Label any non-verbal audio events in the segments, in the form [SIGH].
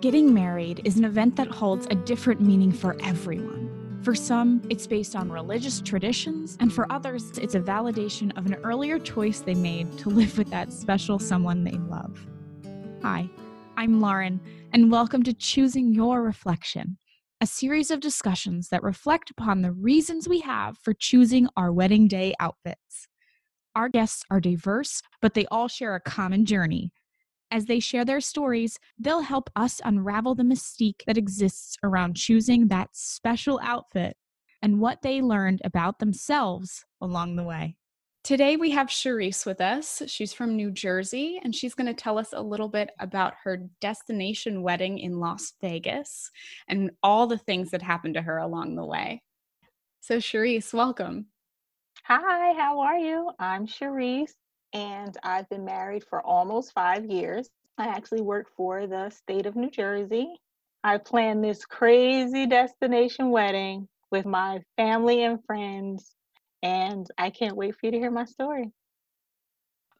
Getting married is an event that holds a different meaning for everyone. For some, it's based on religious traditions, and for others, it's a validation of an earlier choice they made to live with that special someone they love. Hi, I'm Lauren, and welcome to Choosing Your Reflection, a series of discussions that reflect upon the reasons we have for choosing our wedding day outfits. Our guests are diverse, but they all share a common journey as they share their stories, they'll help us unravel the mystique that exists around choosing that special outfit and what they learned about themselves along the way. Today we have Charisse with us. She's from New Jersey and she's going to tell us a little bit about her destination wedding in Las Vegas and all the things that happened to her along the way. So, Charisse, welcome. Hi, how are you? I'm Charisse and I've been married for almost five years. I actually work for the state of New Jersey. I planned this crazy destination wedding with my family and friends, and I can't wait for you to hear my story.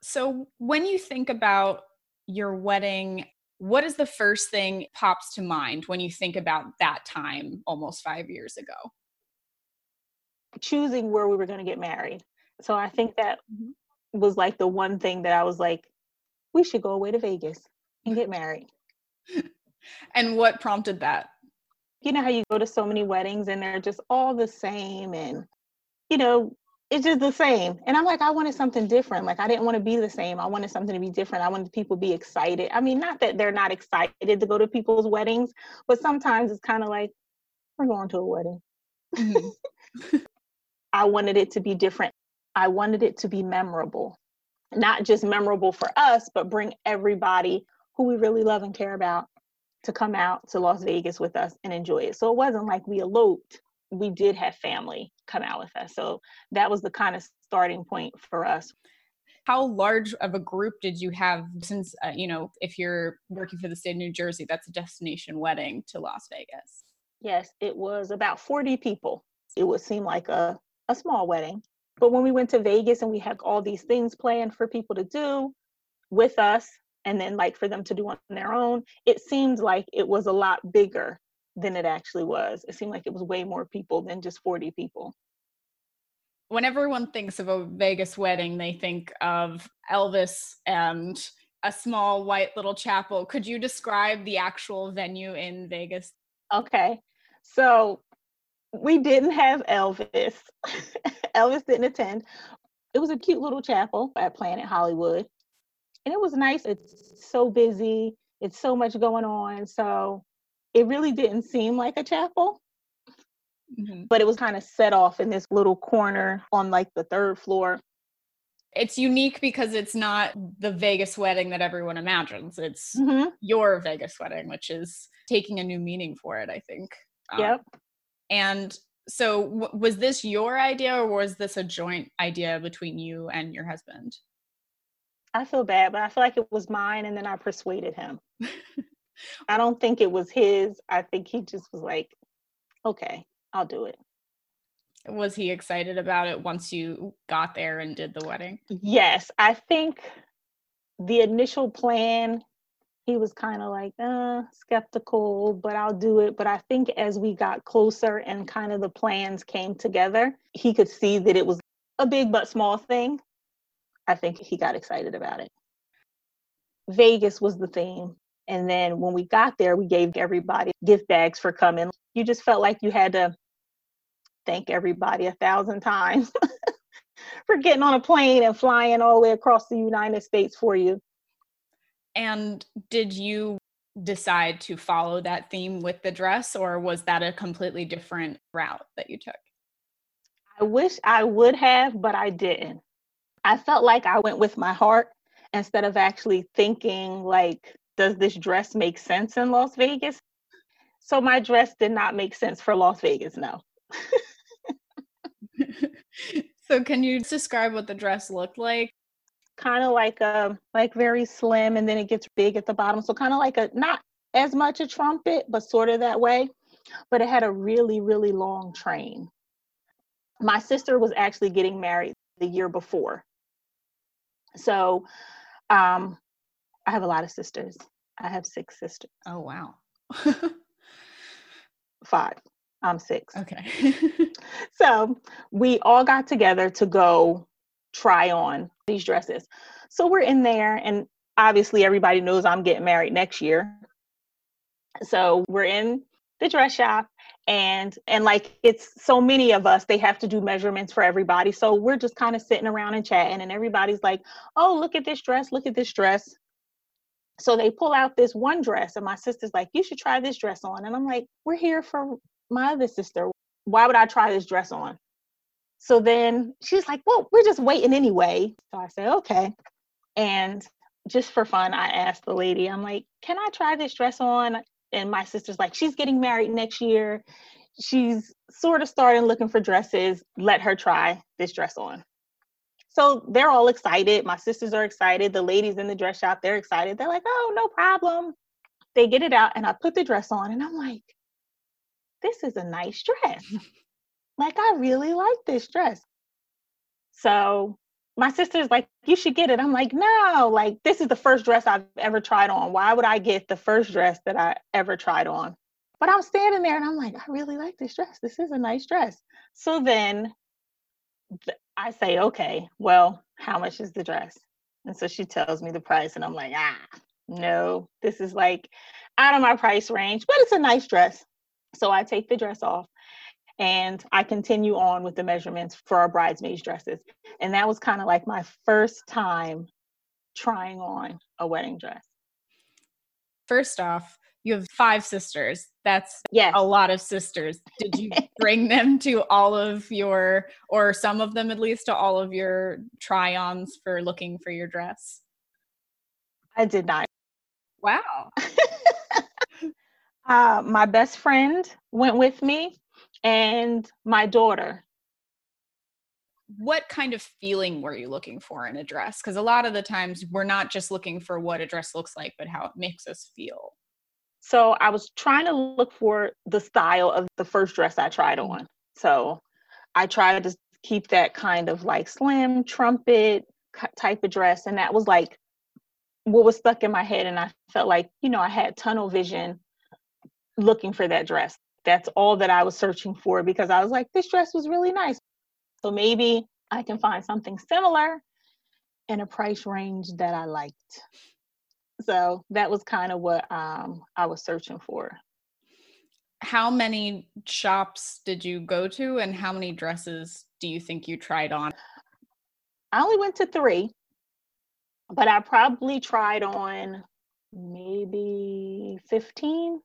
So, when you think about your wedding, what is the first thing pops to mind when you think about that time almost five years ago? Choosing where we were going to get married. So, I think that mm-hmm was like the one thing that I was like, we should go away to Vegas and get married. [LAUGHS] and what prompted that? You know how you go to so many weddings and they're just all the same and you know, it's just the same. And I'm like, I wanted something different. Like I didn't want to be the same. I wanted something to be different. I wanted people to be excited. I mean, not that they're not excited to go to people's weddings, but sometimes it's kind of like, we're going to a wedding. Mm-hmm. [LAUGHS] I wanted it to be different. I wanted it to be memorable, not just memorable for us, but bring everybody who we really love and care about to come out to Las Vegas with us and enjoy it. So it wasn't like we eloped. We did have family come out with us. So that was the kind of starting point for us. How large of a group did you have since, uh, you know, if you're working for the state of New Jersey, that's a destination wedding to Las Vegas? Yes, it was about 40 people. It would seem like a, a small wedding, but when we went to Vegas and we had all these things planned for people to do with us, and then like for them to do on their own, it seemed like it was a lot bigger than it actually was. It seemed like it was way more people than just 40 people. When everyone thinks of a Vegas wedding, they think of Elvis and a small white little chapel. Could you describe the actual venue in Vegas? Okay. So we didn't have Elvis. [LAUGHS] Elvis didn't attend. It was a cute little chapel at Planet Hollywood. And it was nice. It's so busy. It's so much going on. So it really didn't seem like a chapel. Mm-hmm. But it was kind of set off in this little corner on like the third floor. It's unique because it's not the Vegas wedding that everyone imagines. It's mm-hmm. your Vegas wedding, which is taking a new meaning for it, I think. Um, yep. And so, w- was this your idea or was this a joint idea between you and your husband? I feel bad, but I feel like it was mine, and then I persuaded him. [LAUGHS] I don't think it was his. I think he just was like, okay, I'll do it. Was he excited about it once you got there and did the wedding? Yes. I think the initial plan he was kind of like uh, skeptical, but I'll do it. But I think as we got closer and kind of the plans came together, he could see that it was a big but small thing. I think he got excited about it. Vegas was the theme. And then when we got there, we gave everybody gift bags for coming. You just felt like you had to thank everybody a thousand times [LAUGHS] for getting on a plane and flying all the way across the United States for you. And did you decide to follow that theme with the dress, or was that a completely different route that you took? I wish I would have, but I didn't. I felt like I went with my heart instead of actually thinking, like, does this dress make sense in Las Vegas? So my dress did not make sense for Las Vegas, no. [LAUGHS] so can you describe what the dress looked like? Kind of like a um, like very slim and then it gets big at the bottom. So kind of like a not as much a trumpet but sort of that way. But it had a really really long train. My sister was actually getting married the year before. So um i have a lot of sisters. I have six sisters. Oh wow. Five. I'm six. Okay. [LAUGHS] so we all got together to go try on these dresses. So we're in there, and obviously everybody knows I'm getting married next year. So we're in the dress shop and and like it's so many of us they have to do measurements for everybody. So we're just kind of sitting around and chatting and everybody's like oh look at this dress look at this dress. So they pull out this one dress and my sister's like you should try this dress on. And i'm like we're here for my other sister. Why would i try this dress on so then she's like well we're just waiting anyway. So i say okay. And just for fun i asked the lady i'm like can i try this dress on? And my sister's like she's getting married next year. She's sort of starting looking for dresses. Let her try this dress on. So they're all excited. My sisters are excited. The ladies in the dress shop they're excited. They're like oh no problem. They get it out and i put the dress on and i'm like this is a nice dress [LAUGHS] like i really like this dress so my sister's like, you should get it. I'm like, no, like this is the first dress I've ever tried on. Why would I get the first dress that I ever tried on? But I'm standing there and I'm like, I really like this dress. This is a nice dress. So then I say, okay, well, how much is the dress? And so she tells me the price, and I'm like, ah, no, this is like out of my price range, but it's a nice dress. So I take the dress off and I continue on with the measurements for our bridesmaids dresses. And that was kind of like my first time trying on a wedding dress. First off, you have five sisters. That's yes. a lot of sisters. Did you [LAUGHS] bring them to all of your, or some of them at least, to all of your try ons for looking for your dress? I did not. Wow. [LAUGHS] uh, my best friend went with me and my daughter. What kind of feeling were you looking for in a dress? Because a lot of the times we're not just looking for what a dress looks like, but how it makes us feel. So I was trying to look for the style of the first dress I tried on. So I tried to keep that kind of like slim trumpet type of dress. And that was like what was stuck in my head. And I felt like, you know, I had tunnel vision looking for that dress that's all that I was searching for because I was like, this dress was really nice. So maybe I can find something similar in a price range that I liked. So that was kind of what um, I was searching for. How many shops did you go to, and how many dresses do you think you tried on? I only went to three, but I probably tried on maybe 15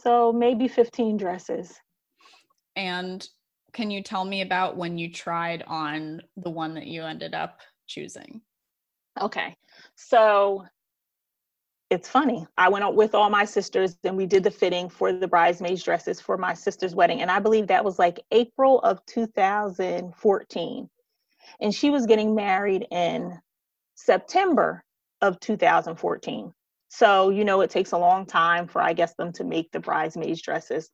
so maybe 15 dresses. And can you tell me about when you tried on the one that you ended up choosing? Okay. So it's funny. I went out with all my sisters and we did the fitting for the bridesmaids dresses for my sister's wedding. And I believe that was like April of 2014. And she was getting married in September of 2014. So, you know, it takes a long time for, I guess, them to make the bridesmaids dresses.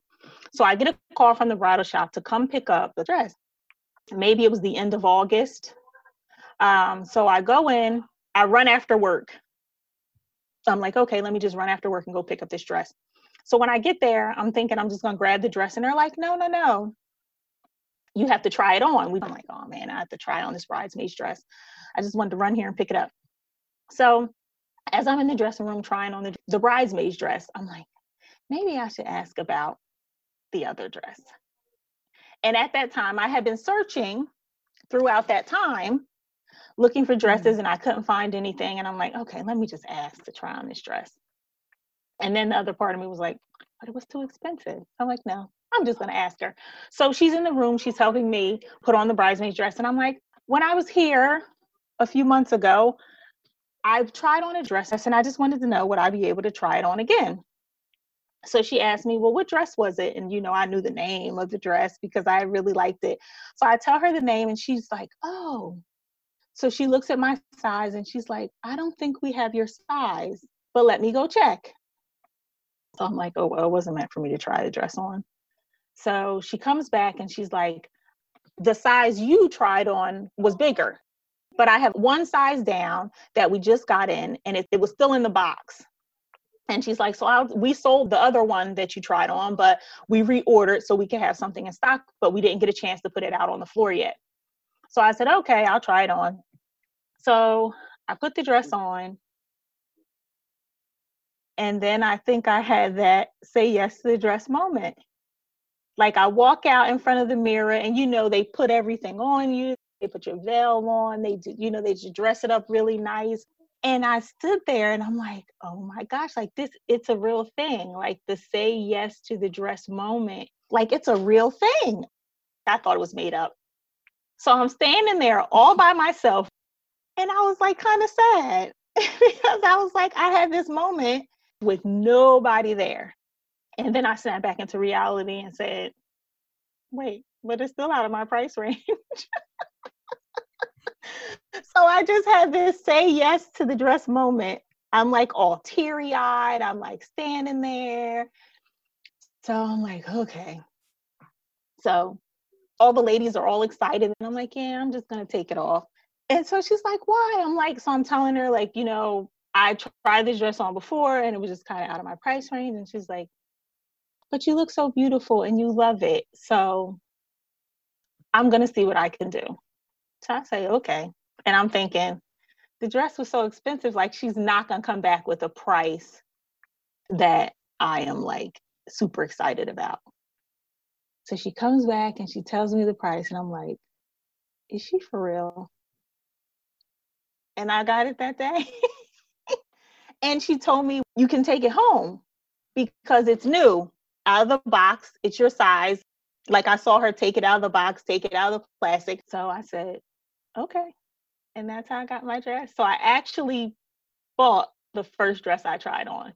So I get a call from the bridal shop to come pick up the dress. Maybe it was the end of August. Um, so I go in, I run after work. I'm like, okay, let me just run after work and go pick up this dress. So when I get there, I'm thinking I'm just gonna grab the dress, and they're like, no, no, no. You have to try it on. I'm like, oh man, I have to try on this bridesmaid's dress. I just wanted to run here and pick it up. So as I'm in the dressing room trying on the, the bridesmaid's dress, I'm like, maybe I should ask about the other dress. And at that time, I had been searching throughout that time, looking for mm-hmm. dresses, and I couldn't find anything. And I'm like, okay, let me just ask to try on this dress. And then the other part of me was like, but it was too expensive. I'm like, no, I'm just going to ask her. So she's in the room, she's helping me put on the bridesmaid's dress. And I'm like, when I was here a few months ago, I've tried on a dress and I just wanted to know would I be able to try it on again. So she asked me, Well, what dress was it? And you know, I knew the name of the dress because I really liked it. So I tell her the name and she's like, Oh. So she looks at my size and she's like, I don't think we have your size, but let me go check. So I'm like, Oh, well, it wasn't meant for me to try the dress on. So she comes back and she's like, The size you tried on was bigger but I have one size down that we just got in and it, it was still in the box. And she's like, so I'll, we sold the other one that you tried on, but we reordered so we could have something in stock, but we didn't get a chance to put it out on the floor yet. So I said, okay, I'll try it on. So I put the dress on. And then I think I had that say yes to the dress moment. Like I walk out in front of the mirror and you know, they put everything on you. They put your veil on. They do, you know, they just dress it up really nice. And I stood there and I'm like, oh my gosh, like this, it's a real thing. Like the say yes to the dress moment, like it's a real thing. I thought it was made up. So I'm standing there all by myself. And I was like kind of sad [LAUGHS] because I was like, I had this moment with nobody there. And then I snapped back into reality and said, wait, but it's still out of my price range. [LAUGHS] so I just had this say yes to the dress moment. I'm like all teary eyed. I'm like standing there. So I'm like, okay. So all the ladies are all excited. And I'm like, yeah, I'm just going to take it off. And so she's like, why? I'm like, so I'm telling her, like, you know, I tried this dress on before and it was just kind of out of my price range. And she's like, but you look so beautiful and you love it. So I'm going to see what I can do. So I say, okay. And I'm thinking, the dress was so expensive, like she's not to come back with a price that I am like super excited about. So she comes back and she tells me the price, and I'm like, is she for real? And I got it that day. [LAUGHS] and she told me, you can take it home because it's new out of the box. It's your size. Like I saw her take it out of the box, take it out of the plastic. So I said, okay. And that's how I got my dress. So I actually bought the first dress I tried on.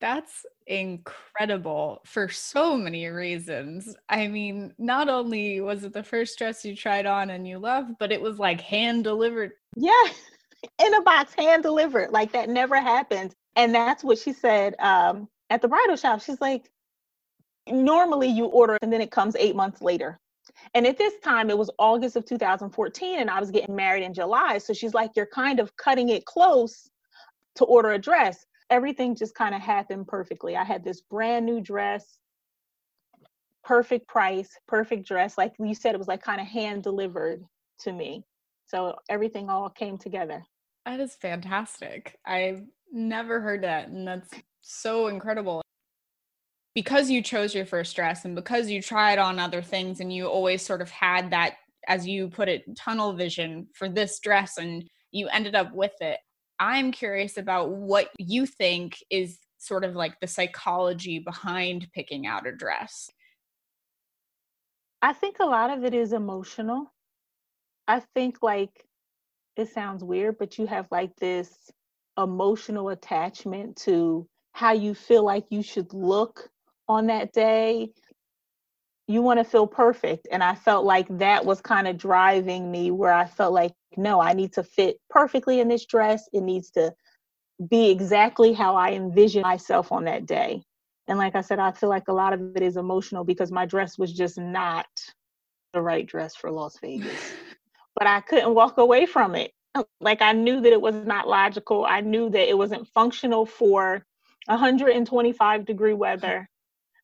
That's incredible for so many reasons. I mean, not only was it the first dress you tried on and you loved, but it was like hand delivered. Yeah, [LAUGHS] in a box, hand delivered. Like that never happened. And that's what she said um, at the bridal shop. She's like, normally you order and then it comes eight months later. And at this time, it was August of 2014, and I was getting married in July. So she's like, You're kind of cutting it close to order a dress. Everything just kind of happened perfectly. I had this brand new dress, perfect price, perfect dress. Like you said, it was like kind of hand delivered to me. So everything all came together. That is fantastic. I've never heard that. And that's so incredible because you chose your first dress and because you tried on other things and you always sort of had that as you put it tunnel vision for this dress and you ended up with it i'm curious about what you think is sort of like the psychology behind picking out a dress. I think a lot of it is emotional. I think like it sounds weird but you have like this emotional attachment to how you feel like you should look on that day you want to feel perfect and i felt like that was kind of driving me where i felt like no i need to fit perfectly in this dress. It needs to be exactly how i envision myself on that day. And like i said i feel like a lot of it is emotional because my dress was just not the right dress for las vegas. [LAUGHS] But i couldn't walk away from it. [LAUGHS] Like i knew that it was not logical. I knew that it wasn't functional for 125 degree weather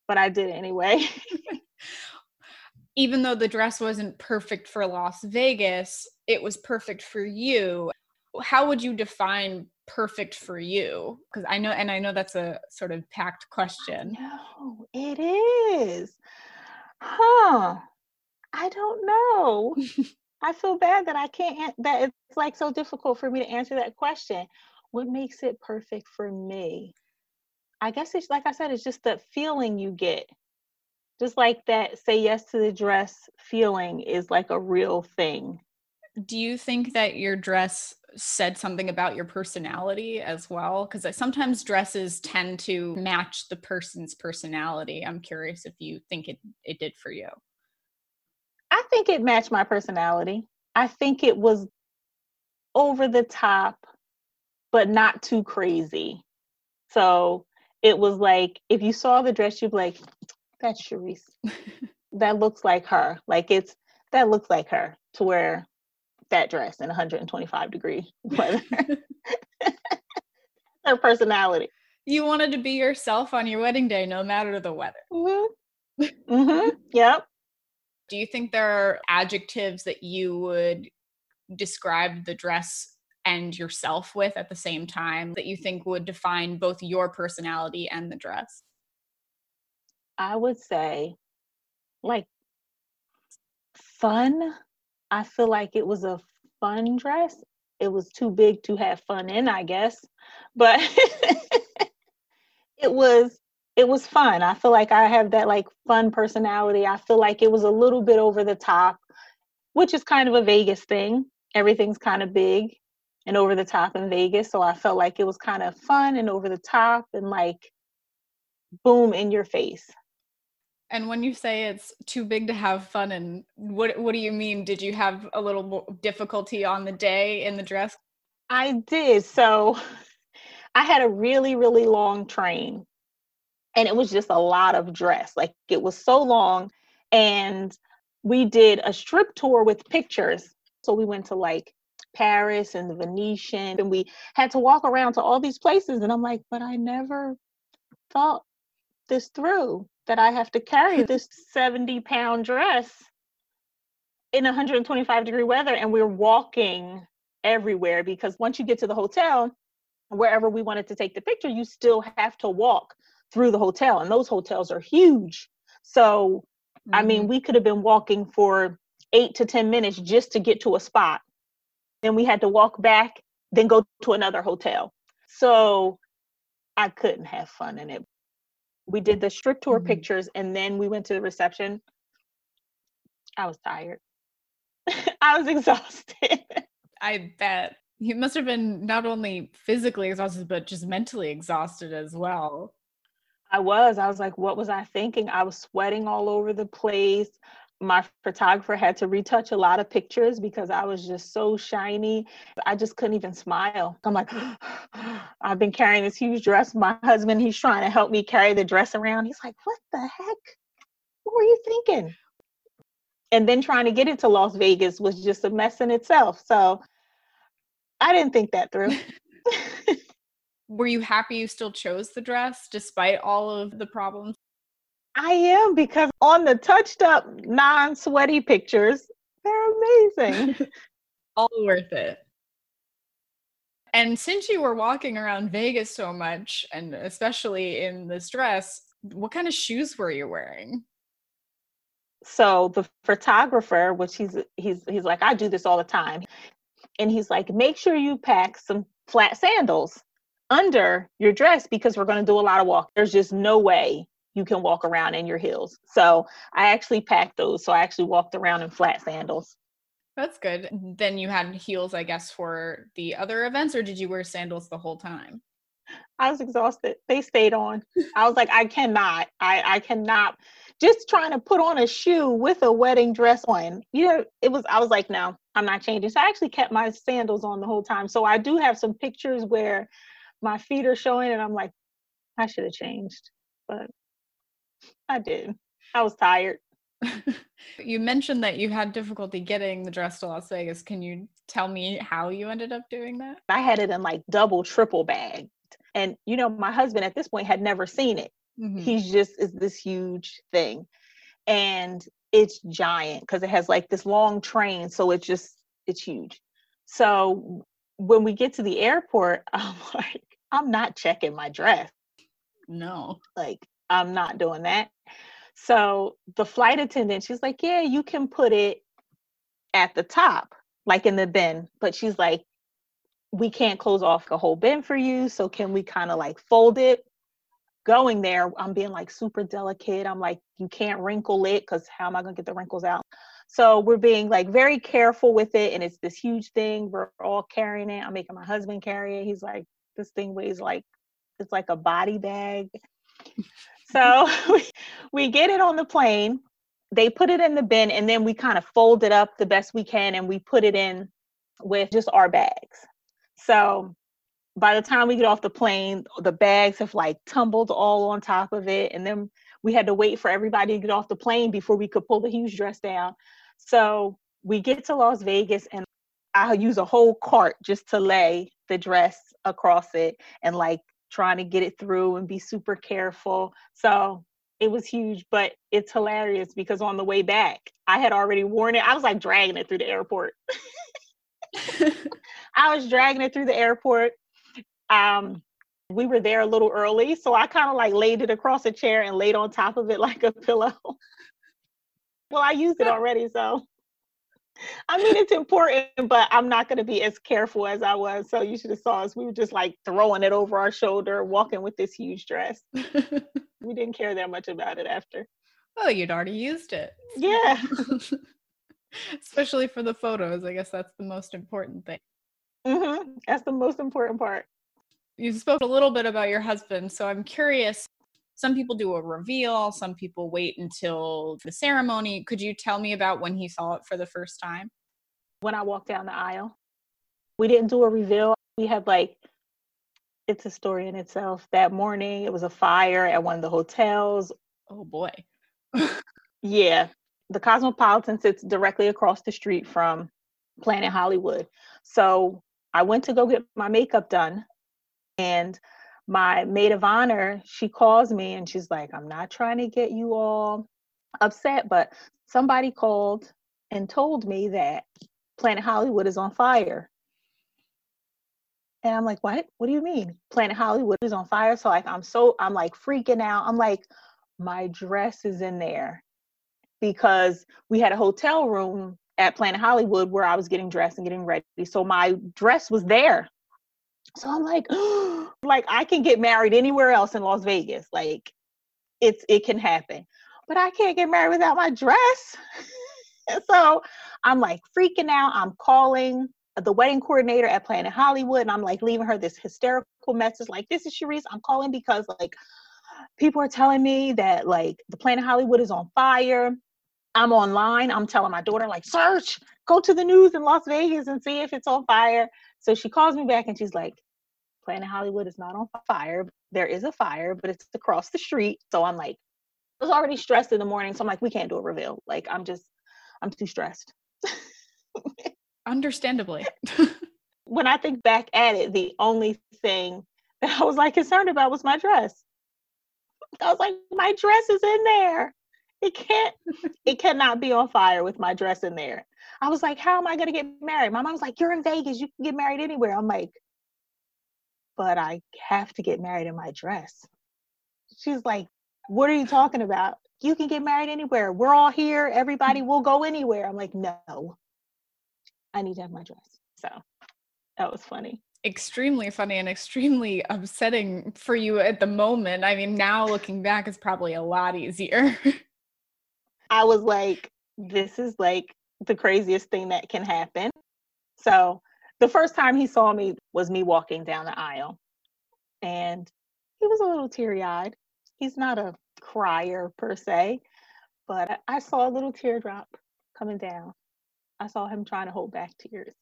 but I did anyway. [LAUGHS] Even though the dress wasn't perfect for Las Vegas, it was perfect for you. How would you define perfect for you? Because I know, and I know that's a sort of packed question. No, it is. Huh. I don't know. [LAUGHS] I feel bad that I can't, that it's like so difficult for me to answer that question. What makes it perfect for me? I guess it's like I said, it's just the feeling you get. Just like that say yes to the dress feeling is like a real thing. Do you think that your dress said something about your personality as well? Because sometimes dresses tend to match the person's personality. I'm curious if you think it, it did for you. I think it matched my personality. I think it was over the top, but not too crazy. So it was like if you saw the dress, you'd be like, that's Charisse. [LAUGHS] that looks like her. Like it's that looks like her to wear that dress in 125 degree [LAUGHS] weather. [LAUGHS] Her personality. You wanted to be yourself on your wedding day, no matter the weather. Mm-hmm. mm-hmm. Yep. Do you think there are adjectives that you would describe the dress and yourself with at the same time that you think would define both your personality and the dress? I would say like fun. I feel like it was a fun dress. It was too big to have fun in, I guess. But [LAUGHS] it was it was fun. I feel like I have that like fun personality. I feel like it was a little bit over the top, which is kind of a Vegas thing. Everything's kind of big and over the top in Vegas. So I felt like it was kind of fun and over the top and like boom in your face. And when you say it's too big to have fun, and what what do you mean? Did you have a little difficulty on the day in the dress? I did. So [LAUGHS] I had a really really long train, and it was just a lot of dress. Like it was so long, and we did a strip tour with pictures. So we went to like Paris and the Venetian, and we had to walk around to all these places. And I'm like, but I never thought this through that I have to carry [LAUGHS] this 70 pound dress in 125 degree weather and we're walking everywhere because once you get to the hotel wherever we wanted to take the picture you still have to walk through the hotel and those hotels are huge so mm-hmm. i mean mm-hmm. we could have been walking for 8 to 10 minutes just to get to a spot then we had to walk back then go to another hotel. So i couldn't have fun in it. We did the strip tour mm-hmm. pictures and then we went to the reception. I was tired. [LAUGHS] I was exhausted. I bet. You must have been not only physically exhausted but just mentally exhausted as well. I was. I was like what was i thinking? I was sweating all over the place my photographer had to retouch a lot of pictures because I was just so shiny. I just couldn't even smile. I'm like, [GASPS] I've been carrying this huge dress. My husband, he's trying to help me carry the dress around. He's like, what the heck? What were you thinking? And then trying to get it to Las Vegas was just a mess in itself. So I didn't think that through. [LAUGHS] were you happy you still chose the dress despite all of the problems? I am because on the touched up, non sweaty pictures, they're amazing. [LAUGHS] All worth it. And since you were walking around Vegas so much, and especially in this dress, what kind of shoes were you wearing? So the photographer, which he's he's he's like, I do this all the time. And he's like, make sure you pack some flat sandals under your dress because we're going to do a lot of walk. There's just no way you can walk around in your heels. So I actually packed those. So I actually walked around in flat sandals. That's good. Then you had heels, I guess, for the other events, or did you wear sandals the whole time? I was exhausted. They stayed on. I was like, I cannot. I, I cannot. Just trying to put on a shoe with a wedding dress on. You know, it was, I was like, no, I'm not changing. So I actually kept my sandals on the whole time. So I do have some pictures where my feet are showing, and I'm like, I should have changed. But I did. I was tired. [LAUGHS] you mentioned that you had difficulty getting the dress to Las Vegas. Can you tell me how you ended up doing that? I had it in like double, triple bagged. And, you know, my husband at this point had never seen it. Mm-hmm. He's just is this huge thing. And it's giant because it has like this long train. So it's just, it's huge. So when we get to the airport, [LAUGHS] I'm like, I'm not checking my dress. No. Like, I'm not doing that. So the flight attendant, she's like, Yeah, you can put it at the top, like in the bin. But she's like, We can't close off the whole bin for you. So can we kind of like fold it? Going there, I'm being like super delicate. I'm like, You can't wrinkle it because how am I going to get the wrinkles out? So we're being like very careful with it. And it's this huge thing. We're all carrying it. I'm making my husband carry it. He's like, This thing weighs like, it's like a body bag. So [LAUGHS] we, we get it on the plane. They put it in the bin and then we kind of fold it up the best we can and we put it in with just our bags. So by the time we get off the plane, the bags have like tumbled all on top of it. And then we had to wait for everybody to get off the plane before we could pull the huge dress down. So we get to Las Vegas and I'll use a whole cart just to lay the dress across it and like trying to get it through and be super careful. So it was huge, but it's hilarious because on the way back, I had already worn it. I was like dragging it through the airport. [LAUGHS] I was dragging it through the airport. Um, we were there a little early, so I kind of like laid it across a chair and laid on top of it [LAUGHS] like a pillow. well, I used it [LAUGHS] already, so I mean it's important, but I'm not going to be as careful as I was. So you should have saw us. We were just like throwing it over our shoulder, walking with this huge dress. [LAUGHS] we didn't care that much about it after. Oh, you'd already used it. Yeah. [LAUGHS] Especially for the photos. I guess that's the most important thing. Mm-hmm. That's the most important part. You spoke a little bit about your husband, so I'm curious. Some people do a reveal, some people wait until the ceremony. Could you tell me about when he saw it for the first time? When I walked down the aisle, we didn't do a reveal. We had like, it's a story in itself. That morning, it was a fire at one of the hotels. Oh boy. yeah. The Cosmopolitan sits directly across the street from Planet Hollywood. So I went to go get my makeup done and my maid of honor, she calls me and she's like, I'm not trying to get you all upset, but somebody called and told me that Planet Hollywood is on fire. And I'm like, what? What do you mean? Planet Hollywood is on fire. So like I'm so I'm like freaking out. I'm like, my dress is in there. Because we had a hotel room at Planet Hollywood where I was getting dressed and getting ready. So my dress was there. So I'm like, [GASPS] like I can get married anywhere else in Las Vegas. Like it's it can happen. But I can't get married without my dress. [LAUGHS] so I'm like freaking out. I'm calling the wedding coordinator at Planet Hollywood and I'm like leaving her this hysterical message like this is Charisse. I'm calling because like people are telling me that like the Planet Hollywood is on fire. I'm online. I'm telling my daughter like search, go to the news in Las Vegas and see if it's on fire. So she calls me back and she's like, Planet Hollywood is not on fire. There is a fire, but it's across the street. So I'm like, I was already stressed in the morning. So I'm like, we can't do a reveal. Like, I'm just, I'm too stressed. Understandably. [LAUGHS] when I think back at it, the only thing that I was like concerned about was my dress. I was like, my dress is in there. It can't, it cannot be on fire with my dress in there. I was like, how am I going to get married? My mom's like, you're in Vegas. You can get married anywhere. I'm like, but I have to get married in my dress. She's like, what are you talking about? You can get married anywhere. We're all here. Everybody will go anywhere. I'm like, no, I need to have my dress. So that was funny. Extremely funny and extremely upsetting for you at the moment. I mean, now looking back, it's probably a lot easier. [LAUGHS] I was like, this is like the craziest thing that can happen. So the first time he saw me was me walking down the aisle. And he was a little teary eyed. He's not a crier per se, but I saw a little teardrop coming down. I saw him trying to hold back tears.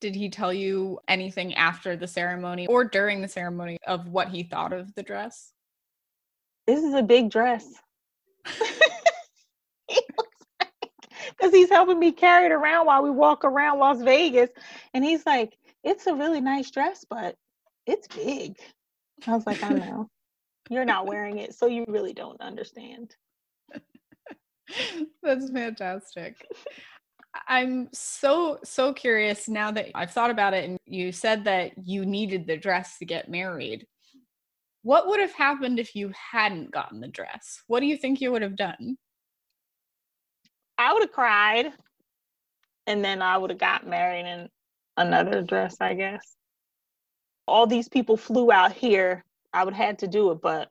Did he tell you anything after the ceremony or during the ceremony of what he thought of the dress? This is a big dress. [LAUGHS] because he's helping me carry it around while we walk around Las Vegas. And he's like, it's a really nice dress, but it's big. I was like, I [LAUGHS] know. You're not wearing it, so you really don't understand. [LAUGHS] That's fantastic. I'm so so curious now that I've thought about it and you said that you needed the dress to get married. What would have happened if you hadn't gotten the dress? What do you think you would have done? I would have cried, and then I would have got married in another dress, I guess. All these people flew out here. I would have had to do it, but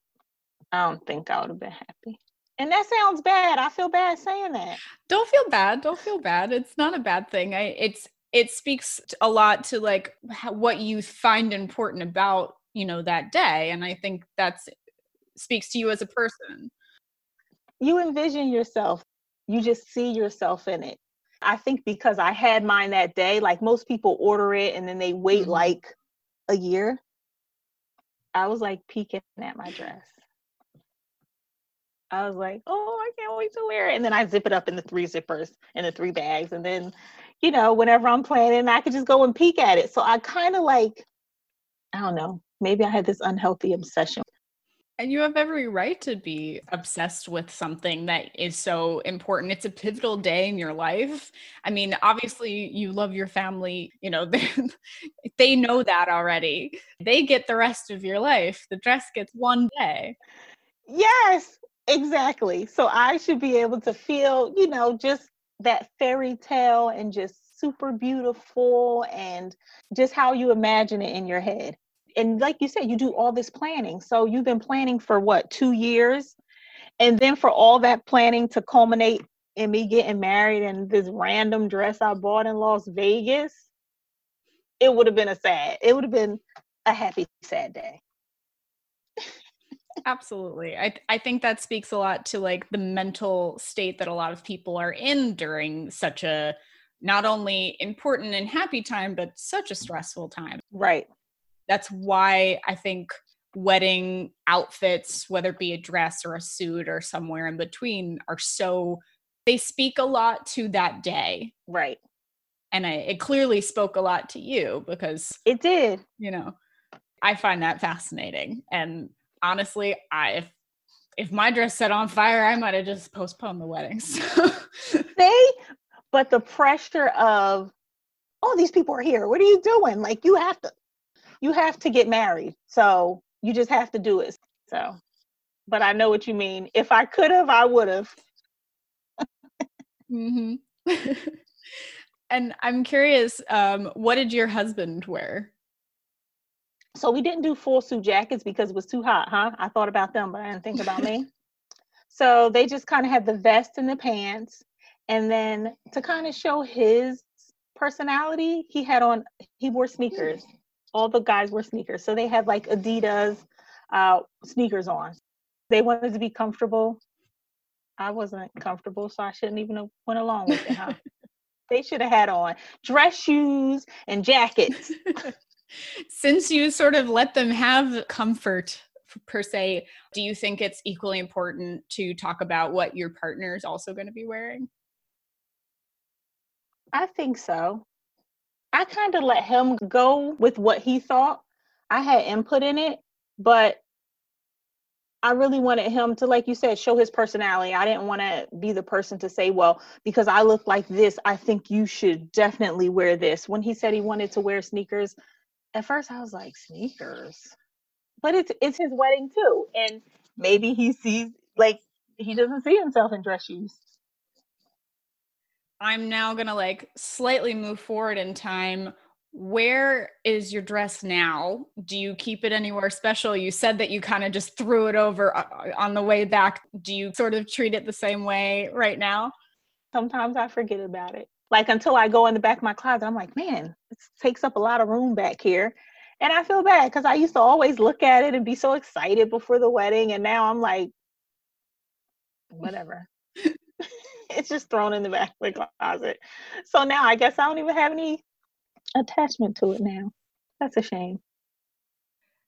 I don't think I would have been happy. And that sounds bad. I feel bad saying that. Don't feel bad. Don't feel bad. It's not a bad thing. I it's it speaks a lot to like what you find important about, you know, that day and I think that's speaks to you as a person. You envision yourself you just see yourself in it. I think because I had mine that day, like most people order it and then they wait mm-hmm. like a year. I was like peeking at my dress. I was like, oh, I can't wait to wear it. And then I zip it up in the three zippers and the three bags. And then, you know, whenever I'm planning, I could just go and peek at it. So I kind of like, I don't know, maybe I had this unhealthy obsession and you have every right to be obsessed with something that is so important. It's a pivotal day in your life. I mean, obviously, you love your family, you know, [LAUGHS] they, they know that already. They get the rest of your life. The dress gets one day. Yes, exactly. So I should be able to feel, you know, just that fairy tale and just super beautiful and just how you imagine it in your head and like you said, you do all this planning. So you've been planning for what, two years? And then for all that planning to culminate in me getting married and this random dress I bought in Las Vegas, it would have been a sad, it would have been a happy, sad day. [LAUGHS] Absolutely. I I think that speaks a lot to like the mental state that a lot of people are in during such a not only important and happy time but such a stressful time. Right that's why I think wedding outfits, whether it be a dress or a suit or somewhere in between, are so they speak a lot to that day. Right. And I, it clearly spoke a lot to you because it did. You know, I find that fascinating. And honestly, I if if my dress set on fire, I might have just postponed the wedding. [LAUGHS] So. they, but the pressure of, oh, these people are here. What are you doing? Like you have to you have to get married. So you just have to do it. So, but I know what you mean. If I could have, I would have. mm-hmm. [LAUGHS] and I'm curious, um, what did your husband wear? So we didn't do full suit jackets because it was too hot, huh? I thought about them, but I didn't think about me. [LAUGHS] So they just kind of had the vest and the pants. And then to kind of show his personality, he had on, he wore sneakers all the guys were sneakers. So they had like Adidas uh, sneakers on. They wanted to be comfortable. I wasn't comfortable, so I shouldn't even have went along with it, huh? [LAUGHS] they should have had on dress shoes and jackets. [LAUGHS] Since you sort of let them have comfort per se, do you think it's equally important to talk about what your partner is also going to be wearing? I think so. I kind of let him go with what he thought. I had input in it, but I really wanted him to, like you said, show his personality. I didn't want to be the person to say, well, because I look like this, I think you should definitely wear this. When he said he wanted to wear sneakers, at first I was like, sneakers. But it's it's his wedding too. And maybe he sees like he doesn't see himself in dress shoes. I'm now going to like slightly move forward in time. Where is your dress now? Do you keep it anywhere special? You said that you kind of just threw it over uh, uh, on the way back. Do you sort of treat it the same way right now? Sometimes I forget about it. Like until I go in the back of my closet, I'm like, man, it takes up a lot of room back here. And I feel bad because I used to always look at it and be so excited before the wedding. And now I'm like, whatever [LAUGHS] it's just thrown in the back of the closet. So now I guess I don't even have any attachment to it now. That's a shame.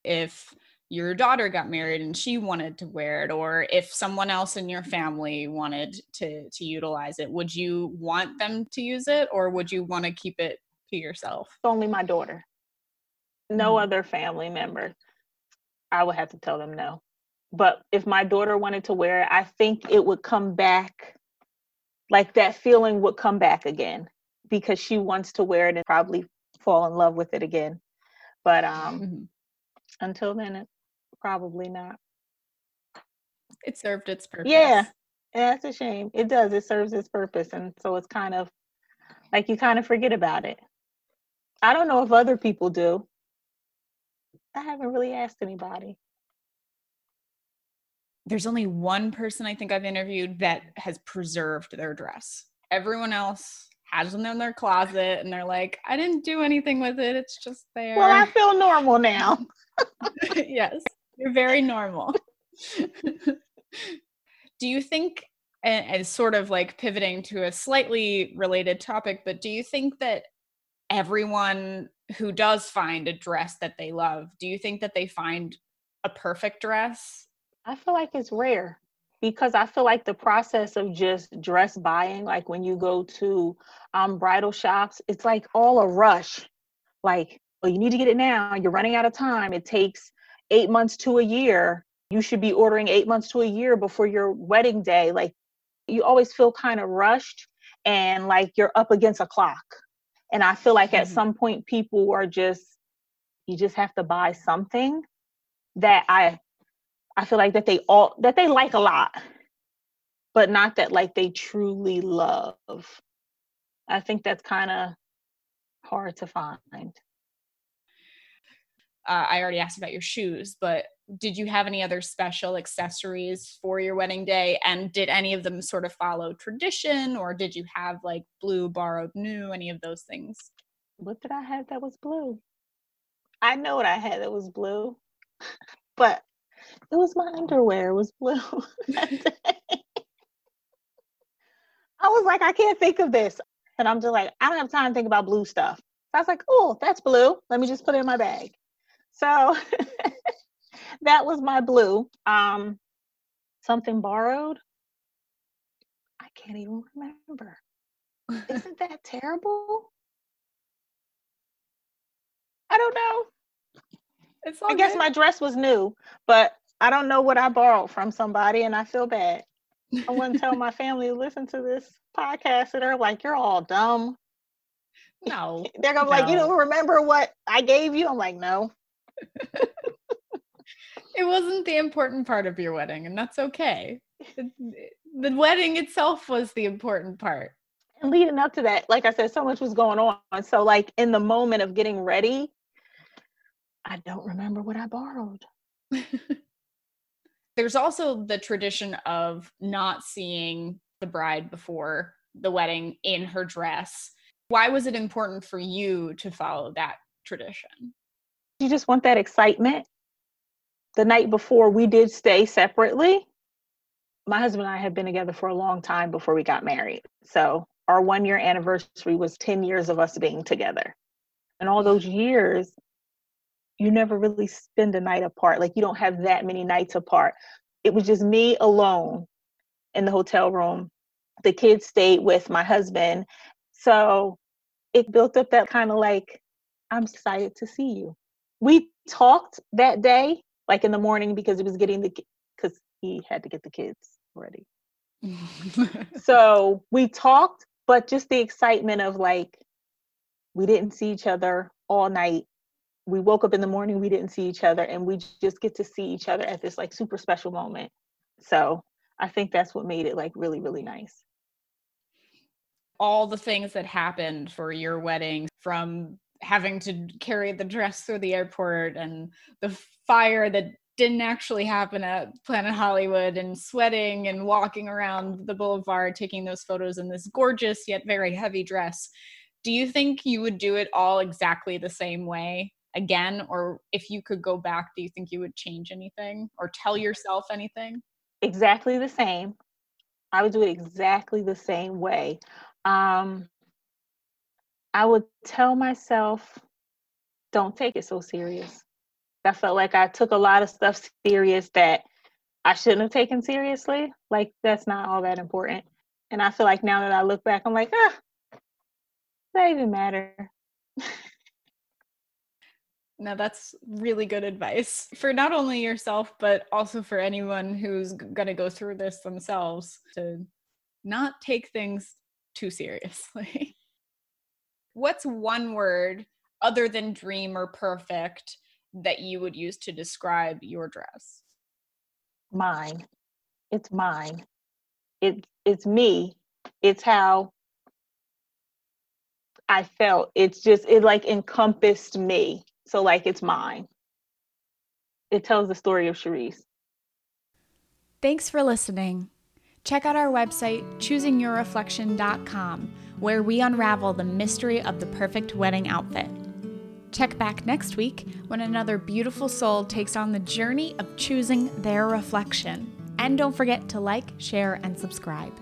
If your daughter got married and she wanted to wear it or if someone else in your family wanted to to utilize it would you want them to use it or would you want to keep it to yourself only my daughter no mm-hmm. other family member i would have to tell them no but if my daughter wanted to wear it i think it would come back like that feeling would come back again because she wants to wear it and probably fall in love with it again. But um mm-hmm. until then it, probably not. It served its purpose. Yeah. That's a shame. It does. It serves its purpose. And so it's kind of like you kind of forget about it. I don't know if other people do. I haven't really asked anybody there's only one person I think I've interviewed that has preserved their dress. Everyone else has them in their closet and they're like, I didn't do anything with it. It's just there. Well, I feel normal now. [LAUGHS] yes, you're very normal. [LAUGHS] do you think, and, sort of like pivoting to a slightly related topic, but do you think that everyone who does find a dress that they love, do you think that they find a perfect dress I feel like it's rare. because I feel like the process of just dress buying, like when you go to um, bridal shops, it's like all a rush. Like, well, you need to get it now. You're running out of time. It takes eight months to a year. You should be ordering eight months to a year before your wedding day. Like, you always feel kind of rushed and like you're up against a clock. And I feel like mm-hmm. at some point, people are just, you just have to buy something that I I feel like that they all that they like a lot, but not that like they truly love. I think that's kind of hard to find. Uh, I already asked about your shoes, but did you have any other special accessories for your wedding day? And did any of them sort of follow tradition, or did you have like blue, borrowed, new, any of those things? What did I have that was blue? I know what I had that was blue, [LAUGHS] but it was my underwear. It was blue. [LAUGHS] I was like, I can't think of this. And I'm just like, I don't have time to think about blue stuff. So I was like, oh, that's blue. Let me just put it in my bag. So [LAUGHS] that was my blue. Um, something borrowed. I can't even remember. Isn't that terrible? I don't know. It's I guess my dress was new, but I don't know what I borrowed from somebody, and I feel bad. I wouldn't tell my family to listen to this podcast, and they're like, "You're all dumb." [LAUGHS] No, [LAUGHS] they're gonna be no. like, "You don't remember what I gave you?" I'm like, "No." [LAUGHS] it wasn't the important part of your wedding, and that's okay. The wedding itself was the important part. And leading up to that, like I said, so much was going on. So, like in the moment of getting ready, I don't remember what I borrowed. [LAUGHS] There's also the tradition of not seeing the bride before the wedding in her dress. Why was it important for you to follow that tradition? You just want that excitement. The night before, we did stay separately. My husband and I had been together for a long time before we got married. So, our one year anniversary was 10 years of us being together. And all those years, you never really spend a night apart. Like you don't have that many nights apart. It was just me alone in the hotel room. The kids stayed with my husband. So it built up that kind of like, I'm excited to see you. We talked that day, like in the morning, because it was getting the, because he had to get the kids ready. [LAUGHS] so we talked, but just the excitement of like, we didn't see each other all night we woke up in the morning we didn't see each other and we just get to see each other at this like super special moment. So i think that's what made it like really really nice. All the things that happened for your wedding from having to carry the dress through the airport and the fire that didn't actually happen at Planet Hollywood and sweating and walking around the boulevard taking those photos in this gorgeous yet very heavy dress. Do you think you would do it all exactly the same way again or if you could go back do you think you would change anything or tell yourself anything? Exactly the same. I would do it exactly the same way. Um i would tell myself don't take it so serious. I felt like i took a lot of stuff serious that i shouldn't have taken seriously. Like that's not all that important. And i feel like now that i look back i'm like ah that even matter [LAUGHS] now that's really good advice for not only yourself, but also for anyone who's going to go through this themselves to not take things too seriously. [LAUGHS] What's one word other than dream or perfect that you would use to describe your dress? Mine. It's mine. It, it's me. It's how I felt. It's just, it like encompassed me so like it's mine. It tells the story of Charisse. Thanks for listening. Check out our website, choosingyourreflection.com, where we unravel the mystery of the perfect wedding outfit. Check back next week when another beautiful soul takes on the journey of choosing their reflection. And don't forget to like, share, and subscribe.